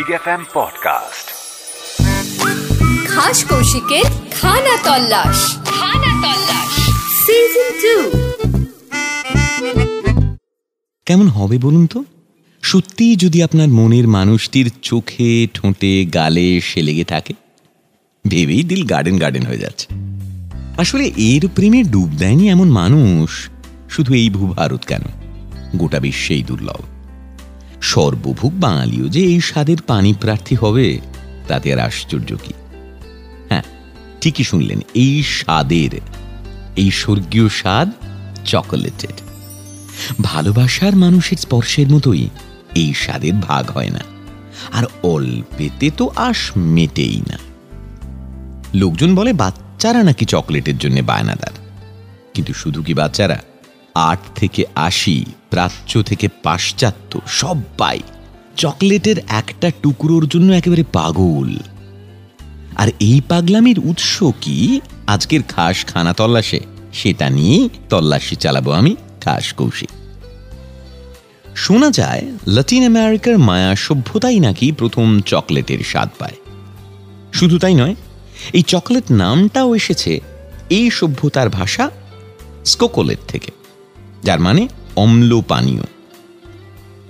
Big F M podcast খাস কৌশিকের খানা তল্লাশ। খানা তল্লাশ। সিজন টু কেমন হবে বলুন তো? সত্যিই যদি আপনার মনের মানুষটির চোখে ঠোঁটে গালে সে লেগে থাকে ভেবেই দিল গার্ডেন গার্ডেন হয়ে যাচ্ছে। আসলে এর প্রেমে ডুব দেয়নি এমন মানুষ শুধু এই ভূভারত কেন? গোটা বিশ্বেই দুর্লভ। সর্বভুক বাঙালিও যে এই স্বাদের পানি প্রার্থী হবে, তাতে আর আশ্চর্য কি? হ্যাঁ ঠিকই শুনলেন, এই স্বাদের, এই স্বর্গীয় স্বাদ চকোলেটেড। ভালোবাসার মানুষের স্পর্শের মতোই এই স্বাদের ভাগ হয় না, আর অল্পেতে তো আশ মেটেই না। লোকজন বলে, বাচ্চারা নাকি চকলেটের জন্য বায়নাদার কিন্তু শুধু কি বাচ্চারা? আট থেকে আশি প্রাচ্য থেকে পাশ্চাত্য সবাই চকলেটের একটা টুকরোর জন্য একেবারে পাগল। আর এই পাগলামির উৎস কি? আজকের খাস খানা তল্লাশে। সেটা নিয়েই তল্লাশি চালাবো আমি, খাস কৌশিক। শোনা যায়, লাতিন আমেরিকার মায়া সভ্যতাই নাকি প্রথম চকলেটের স্বাদ পায়। শুধু তাই নয়, এই চকলেট নামটাও এসেছে এই সভ্যতার ভাষা স্কোকোলেট থেকে। যার মানে অম্ল পানীয়।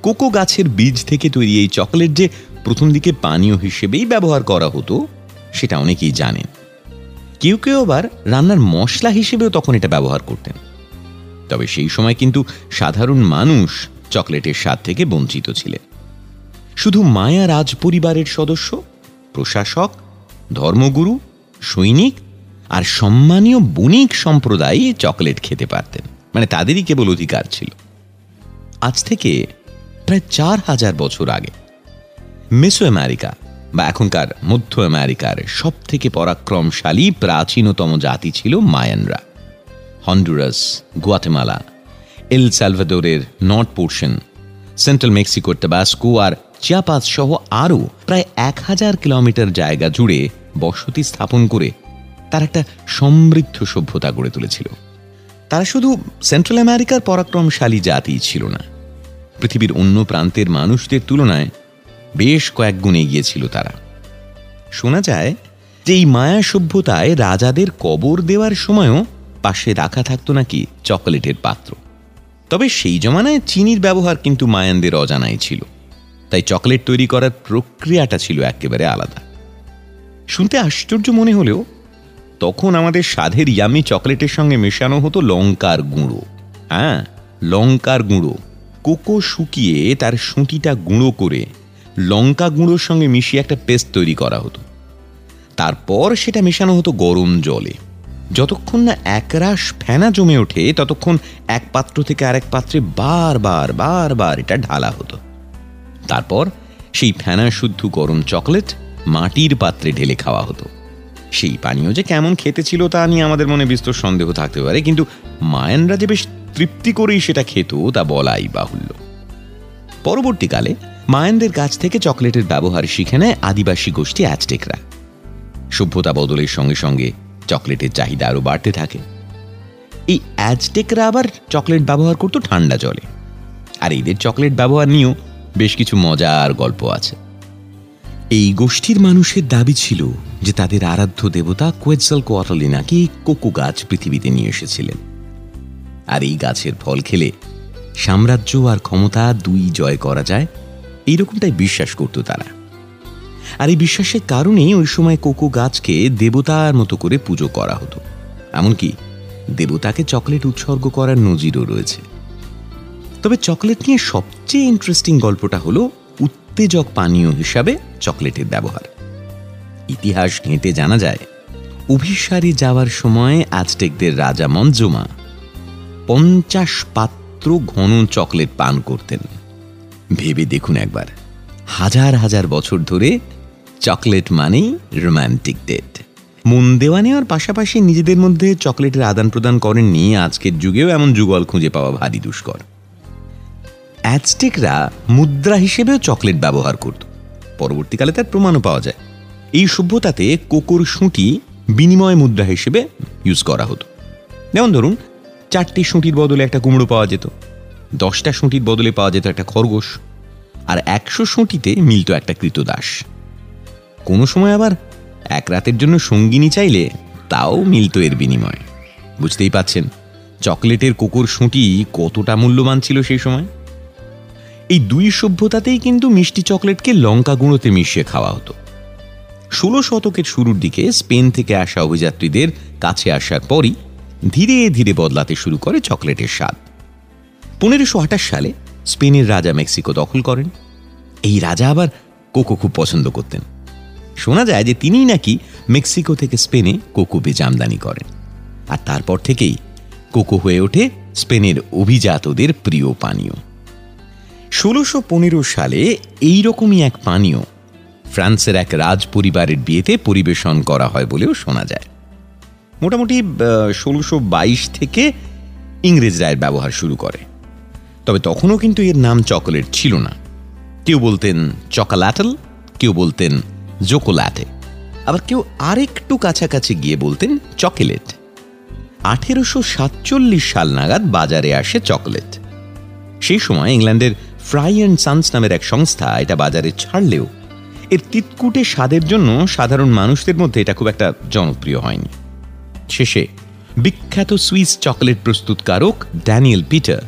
কোকো গাছের বীজ থেকে তৈরি এই চকলেট যে প্রথম দিকে পানীয় হিসেবেই ব্যবহার করা হতো, সেটা অনেকেই জানেন। কেউ কেউ আবার রান্নার মশলা হিসেবেও তখন এটা ব্যবহার করতেন। তবে সেই সময় কিন্তু সাধারণ মানুষ চকলেটের স্বাদ থেকে বঞ্চিত ছিলেন। শুধু মায়া রাজ পরিবারের সদস্য, প্রশাসক, ধর্মগুরু, সৈনিক আর সম্মানীয় বণিক সম্প্রদায় চকলেট খেতে পারতেন। মানে তাদেরই কেবল অধিকার ছিল। আজ থেকে প্রায় চার হাজার বছর আগে, মেসো আমেরিকা বা এখনকার মধ্য আমেরিকার সব থেকে পরাক্রমশালী প্রাচীনতম জাতি ছিল মায়ানরা। হন্ডুরাস, গুয়াতেমালা, এল সালভাদোরের নর্থ পোর্শন, সেন্ট্রাল মেক্সিকোর টাবাস্কো আর চিয়াপাস সহ আরও প্রায় এক হাজার কিলোমিটার জায়গা জুড়ে বসতি স্থাপন করে তার একটা সমৃদ্ধ সভ্যতা গড়ে তুলেছিল। তারা শুধু সেন্ট্রাল আমেরিকার পরাক্রমশালী জাতি ছিল না। পৃথিবীর অন্য প্রান্তের মানুষদের তুলনায় বেশ কয়েক গুণ এগিয়ে ছিল তারা। শোনা যায় যে এই মায়া সভ্যতায় রাজাদের কবর দেওয়ার সময়ও পাশে রাখা থাকতো নাকি চকোলেটের পাত্র। তবে সেই জমানায় চিনির ব্যবহার কিন্তু মায়ানদের অজানাই ছিল। তাই চকলেট তৈরি করার প্রক্রিয়াটা ছিল একেবারে আলাদা। শুনতে আশ্চর্য মনে হলেও তখন আমাদের স্বাদের ইয়ামি চকলেটের সঙ্গে মেশানো হতো লঙ্কার গুঁড়ো। হ্যাঁ লঙ্কার গুঁড়ো। কোকো শুকিয়ে তার সুঁটিটা গুঁড়ো করে লঙ্কা গুঁড়োর সঙ্গে মিশিয়ে একটা পেস্ট তৈরি করা হতো। তারপর সেটা মেশানো হতো গরম জলে। যতক্ষণ না একরাশ ফেনা জমে ওঠে, ততক্ষণ এক পাত্র থেকে আরেক পাত্রে বারবার বারবার এটা ঢালা হতো। তারপর সেই ফেনা শুদ্ধ গরম চকলেট মাটির পাত্রে ঢেলে খাওয়া হতো। সেই পানীয় যে কেমন খেতে ছিল তা নিয়ে আমাদের মনে বিস্তর সন্দেহ থাকতে পারে, কিন্তু মায়ানরা যে বেশ তৃপ্তি করেই সেটা খেত, তা বলাই বাহুল্য। পরবর্তীকালে মায়ানদের কাছ থেকে চকলেটের ব্যবহার শিখে নেয় আদিবাসী গোষ্ঠী অ্যাজটেকরা সভ্যতা বদলের সঙ্গে সঙ্গে চকলেটের চাহিদা আরও বাড়তে থাকে। এই অ্যাজটেকরা আবার চকলেট ব্যবহার করত ঠান্ডা জলে। আর এদের চকলেট ব্যবহার নিয়েও বেশ কিছু মজার গল্প আছে। এই গোষ্ঠীর মানুষের দাবি ছিল যে তাদের আরাধ্য দেবতা কোয়েটজাল কোয়াটলি নাকি কোকো গাছ পৃথিবীতে নিয়ে এসেছিলেন। আর এই গাছের ফল খেলে সাম্রাজ্য আর ক্ষমতা দুই জয় করা যায়, এইরকমটাই বিশ্বাস করত তারা। আর এই বিশ্বাসের কারণেই ওই সময় কোকো গাছকে দেবতার মতো করে পুজো করা হতো। এমনকি দেবতাকে চকলেট উৎসর্গ করার নজিরও রয়েছে। তবে চকলেট নিয়ে সবচেয়ে ইন্টারেস্টিং গল্পটা হলো, উত্তেজক পানীয় হিসাবে চকলেটের ব্যবহার। ইতিহাস ঘেঁটে জানা যায়, অভিসারে যাওয়ার সময় আজটেকদের রাজা মঞ্জুমা পঞ্চাশ পাত্র ঘন চকলেট পান করতেন। ভেবে দেখুন একবার, হাজার হাজার বছর ধরে চকলেট মানেই রোম্যান্টিক ডেট। মন দেওয়া নেওয়ার পাশাপাশি নিজেদের মধ্যে চকলেটের আদান প্রদান করেননি আজকের যুগেও এমন যুগল খুঁজে পাওয়া ভারী দুষ্কর। অ্যাজটেকরা মুদ্রা হিসেবেও চকলেট ব্যবহার করত, পরবর্তীকালে তার প্রমাণও পাওয়া যায়। এই সভ্যতাতে কোকোর সুঁটি বিনিময় মুদ্রা হিসেবে ইউজ করা হতো। যেমন ধরুন, চারটি সুঁটির বদলে একটা কুমড়ো পাওয়া যেত, দশটা সুঁটির বদলে পাওয়া যেত একটা খরগোশ, আর একশো সুঁটিতে মিলত একটা কৃতদাস। কোনো সময় আবার এক রাতের জন্য সঙ্গিনী চাইলে তাও মিলত এর বিনিময়। বুঝতেই পাচ্ছেন, চকলেটের কুকুর সুঁটি কতটা মূল্যবান ছিল সেই সময়? এই দুই সভ্যতাতেই কিন্তু মিষ্টি চকলেটকে লঙ্কা গুঁড়োতে মিশিয়ে খাওয়া হতো। ষোলো শতকের শুরুর দিকে স্পেন থেকে আসা অভিযাত্রীদের কাছে আসার পরই ধীরে ধীরে বদলাতে শুরু করে চকলেটের স্বাদ। পনেরোশো আঠাশ সালে স্পেনের রাজা মেক্সিকো দখল করেন। এই রাজা আবার কোকো খুব পছন্দ করতেন। শোনা যায় যে তিনিই নাকি মেক্সিকো থেকে স্পেনে কোকো বীজ আমদানি করেন। আর তারপর থেকেই কোকো হয়ে ওঠে স্পেনের অভিজাতদের প্রিয় পানীয়। ষোলোশো সালে এইরকমই এক পানীয় ফ্রান্সের এক রাজ পরিবারের বিয়েতে পরিবেশন করা হয় বলেও শোনা যায়। মোটামুটি ষোলোশো থেকে ইংরেজরা এর ব্যবহার শুরু করে। তবে তখনও কিন্তু এর নাম চকোলেট ছিল না। কেউ বলতেন চকোল্যাটল কেউ বলতেন জোকোল্যাটে আবার কেউ আরেকটু কাছাকাছি গিয়ে বলতেন চকোলেট। আঠেরোশো সাতচল্লিশ সাল নাগাদ বাজারে আসে চকলেট। সেই সময় ইংল্যান্ডের ফ্রাই অ্যান্ড সানস নামের এক সংস্থা এটা বাজারে ছাড়লেও এর তিতকুটে স্বাদের জন্য সাধারণ মানুষদের মধ্যে এটা খুব একটা জনপ্রিয় হয়নি। শেষে বিখ্যাত সুইস চকলেট প্রস্তুতকারক ড্যানিয়েল পিটার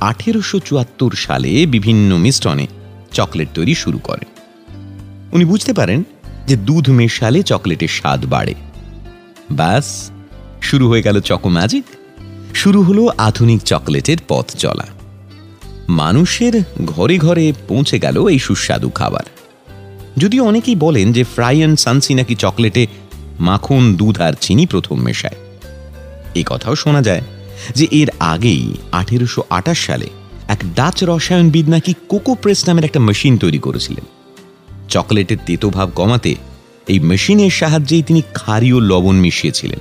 আঠেরোশো চুয়াত্তর সালে বিভিন্ন মিশ্রণে চকলেট তৈরি শুরু করেন উনি বুঝতে পারেন যে দুধ মেশালে চকলেটের স্বাদ বাড়ে। ব্যাস, শুরু হয়ে গেল চকো ম্যাজিক, শুরু হলো আধুনিক চকলেটের পথ চলা। মানুষের ঘরে ঘরে পৌঁছে গেল এই সুস্বাদু খাবার। যদিও অনেকেই বলেন যে ফ্রাই অ্যান্ড সানসি নাকি চকলেটে মাখন, দুধ আর চিনি প্রথম মেশায়। এই কথাও শোনা যায় যে এর আগেই আঠেরোশো আটাশ সালে এক ডাচ রসায়নবিদ নাকি কোকো প্রেস নামের একটা মেশিন তৈরি করেছিলেন। চকলেটের তেতোভাব কমাতে এই মেশিনের সাহায্যেই তিনি ক্ষারীয় লবণ মিশিয়েছিলেন।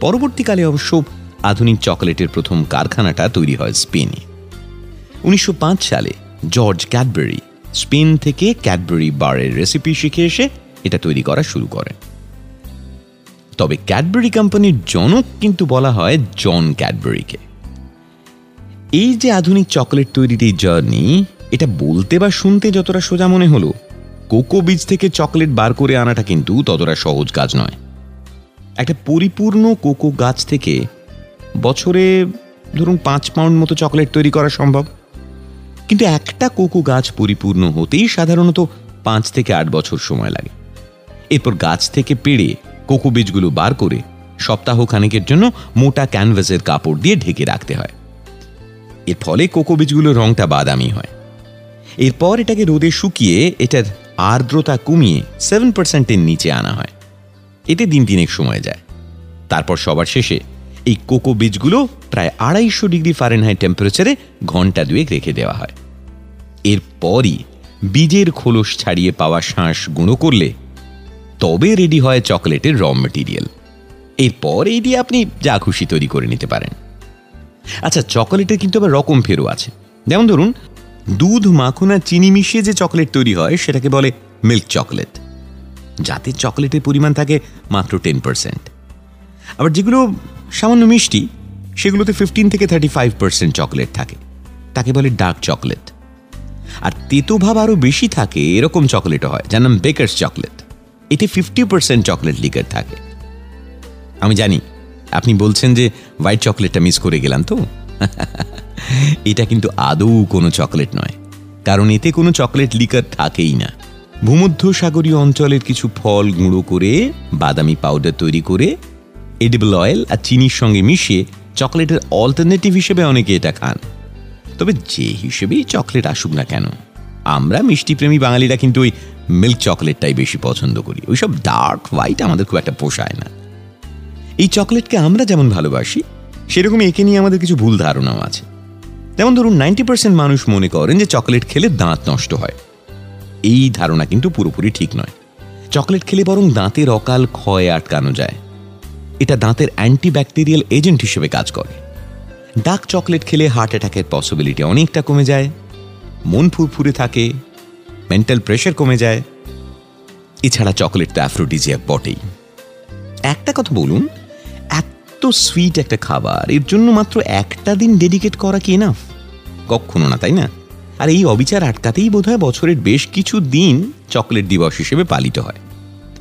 পরবর্তীকালে অবশ্য আধুনিক চকলেটের প্রথম কারখানাটা তৈরি হয় স্পেনে। উনিশশো পাঁচ সালে জর্জ ক্যাডবেরি স্পেন থেকে ক্যাডবেরি বারের রেসিপি শিখে এসে এটা তৈরি করা শুরু করেন তবে ক্যাডবেরি কোম্পানির জনক কিন্তু বলা হয় জন ক্যাডবেরিকে। এই যে আধুনিক চকলেট তৈরির এই জার্নি, এটা বলতে বা শুনতে যতটা সোজা মনে হলো, কোকো বীজ থেকে চকলেট বার করে আনাটা কিন্তু ততটা সহজ কাজ নয়। একটা পরিপূর্ণ কোকো গাছ থেকে বছরে ধরুন পাঁচ পাউন্ড মতো চকলেট তৈরি করা সম্ভব। কিন্তু একটা কোকো গাছ পরিপূর্ণ হতেই সাধারণত পাঁচ থেকে আট বছর সময় লাগে। এরপর গাছ থেকে পেড়ে কোকো বীজগুলো বার করে সপ্তাহ খানেকের জন্য মোটা ক্যানভাসের কাপড় দিয়ে ঢেকে রাখতে হয়। এর ফলে কোকো বীজগুলোর রংটা বাদামি হয়। এরপর এটাকে রোদে শুকিয়ে এটার আর্দ্রতা কমিয়ে সেভেন পার্সেন্টের নিচে আনা হয়। এতে দিন তিনেক সময় যায়। তারপর সবার শেষে এই কোকো বীজগুলো প্রায় আড়াইশো ডিগ্রি ফারেনহাইট টেম্পারেচারে ঘণ্টা দুয়েক রেখে দেওয়া হয়। এরপরই বীজের খোলস ছাড়িয়ে পাওয়া শাঁস গুঁড়ো করলে তবে রেডি হয় চকলেটের র মেটেরিয়াল এরপর এই দিয়ে আপনি যা খুশি তৈরি করে নিতে পারেন। আচ্ছা চকলেটের কিন্তু আবার রকম ফেরো আছে। যেমন ধরুন, দুধ, মাখন আর চিনি মিশিয়ে যে চকলেট তৈরি হয়, সেটাকে বলে মিল্ক চকলেট যাতে চকলেটের পরিমাণ থাকে মাত্র টেন পার্সেন্ট আবার যেগুলো সামান্য মিষ্টি, সেগুলোতে ফিফটিন থেকে থার্টি ফাইভ পার্সেন্ট চকলেট থাকে। তাকে বলে ডার্ক চকলেট আর তেতো ভাব আরও বেশি থাকে, এরকম চকলেটও হয়, যার নাম বেকার্স চকলেট এতে ফিফটি পার্সেন্ট চকলেট লিকার থাকে। আমি জানি, আপনি বলছেন যে হোয়াইট চকলেটটা মিস করে গেলাম তো? এটা কিন্তু আদৌ কোনো চকলেট নয়। কারণ এতে কোনো চকলেট লিকার থাকেই না। ভূমধ্য সাগরীয় অঞ্চলের কিছু ফল গুঁড়ো করে, বাদামি পাউডার তৈরি করে এডিবল অয়েল আর চিনির সঙ্গে মিশিয়ে চকলেটের অল্টারনেটিভ হিসেবে অনেকে এটা খান। তবে যে হিসেবেই চকলেট আসুক না কেন, আমরা মিষ্টিপ্রেমী বাঙালিরা কিন্তু ওই মিল্ক চকলেটটাই বেশি পছন্দ করি। ওইসব ডার্ক হোয়াইট আমাদের খুব একটা পোষায় না। এই চকলেটকে আমরা যেমন ভালোবাসি সেরকম একে নিয়ে আমাদের কিছু ভুল ধারণাও আছে। যেমন ধরুন নাইনটি পার্সেন্ট মানুষ মনে করেন যে চকলেট খেলে দাঁত নষ্ট হয়। এই ধারণা কিন্তু পুরোপুরি ঠিক নয়। চকলেট খেলে বরং দাঁতের অকাল ক্ষয় আটকানো যায়। এটা দাঁতের অ্যান্টিব্যাকটেরিয়াল এজেন্ট হিসেবে কাজ করে। ডার্ক চকলেট খেলে হার্ট অ্যাটাকের পসিবিলিটি অনেকটা কমে যায়, মন ফুরফুরে থাকে, মেন্টাল প্রেশার কমে যায়। এছাড়া চকলেট তো অ্যাফ্রোডিজিয়াক বটেই। একটা কথা বলুন, এত সুইট একটা খাবার, এর জন্য মাত্র একটা দিন ডেডিকেট করা কি এনাফ? কখনো না, তাই না? আর এই অবিচার আটকাতেই বোধহয় বছরের বেশ কিছু দিন চকলেট দিবস হিসেবে পালিত হয়।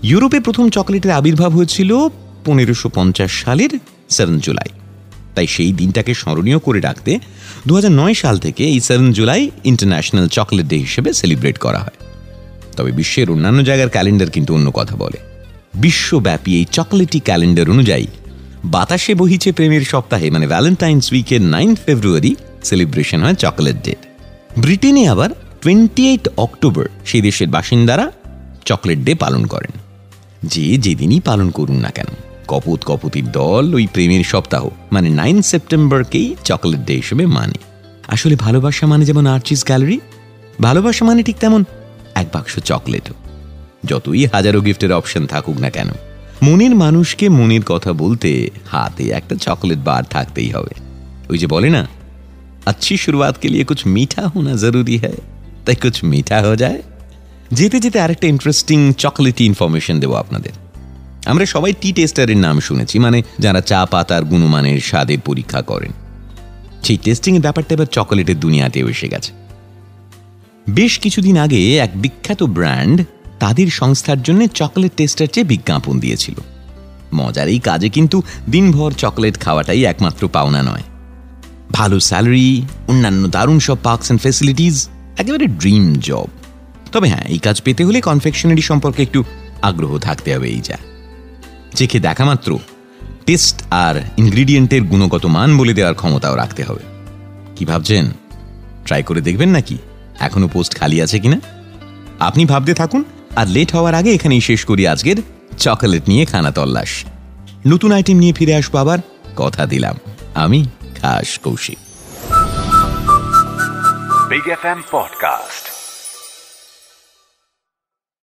ইউরোপে প্রথম চকলেটের আবির্ভাব হয়েছিল পনেরোশো সালের সেভেন জুলাই। তাই সেই দিনটাকে স্মরণীয় করে রাখতে দু হাজার নয় সাল থেকে এই seven July international chocolate day হিসেবে সেলিব্রেট করা হয়। তবে বিশ্বের অন্যান্য জায়গার ক্যালেন্ডার কিন্তু অন্য কথা বলে। বিশ্বব্যাপী এই চকলেটি ক্যালেন্ডার অনুযায়ী বাতাসে বহিছে প্রেমের সপ্তাহে মানে ভ্যালেন্টাইন্স উইকের নাইন ফেব্রুয়ারি সেলিব্রেশন হয় চকলেট ডে। ব্রিটেনে আবার টোয়েন্টি এইট অক্টোবর সেই দেশের বাসিন্দারা চকলেট ডে পালন করেন। যে যেদিনই পালন করুন না কেন। কপত কপতির দল ওই প্রেমের সপ্তাহ মানে নাইন সেপ্টেম্বরকেই চকলেট ডে হিসেবে মানে আসলে ভালোবাসা মানে যেমন আর্চিস গ্যালারি ভালোবাসা মানে ঠিক তেমন এক বাক্স চকলেটও যতই হাজারো গিফটের অপশন থাকুক না কেন মনের মানুষকে মনের কথা বলতে হাতে একটা চকলেট বার থাকতেই হবে ওই যে বলে না अच्छी शुरुआत के लिए कुछ मीठा होना जरूरी है তাই কুছ মিঠা হয়ে যায় যেতে যেতে আরেকটা ইন্টারেস্টিং চকলেটি ইনফরমেশন দেবো আপনাদের আমরা সবাই টি টেস্টারের নাম শুনেছি মানে যারা চা পাতার গুণমানের স্বাদের পরীক্ষা করেন। সেই টেস্টিং এর ব্যাপারটা এবার চকোলেটের দুনিয়াতেও এসে গেছে। বেশ কিছুদিন আগে এক বিখ্যাত ব্র্যান্ড তাদের সংস্থার জন্য চকলেট টেস্টার চেয়ে বিজ্ঞাপন দিয়েছিল। মজার এই কাজে কিন্তু দিনভর চকলেট খাওয়াটাই একমাত্র পাওনা নয়। ভালো স্যালারি, অন্যান্য দারুণ সব পার্কস অ্যান্ড ফেসিলিটিস একেবারে ড্রিম জব। তবে হ্যাঁ এই কাজ পেতে হলে কনফেকশনারি সম্পর্কে একটু আগ্রহ থাকতে হবে, এই যা। চেখে দেখা মাত্র। টেস্ট আর ইনগ্রিডিয়েন্টের গুণগত মান বলে দেওয়ার ক্ষমতাও রাখতে হবে। কি ভাবছেন? ট্রাই করে দেখবেন নাকি? এখনও পোস্ট খালি আছে কিনা? আপনি ভাবতে থাকুন, আর লেট হওয়ার আগে এখানেই শেষ করি আজকের চকোলেট নিয়ে খানা তল্লাশ। নতুন আইটেম নিয়ে ফিরে আসব আবার, কথা দিলাম। আমি খাস কৌশিক। Big FM Podcast.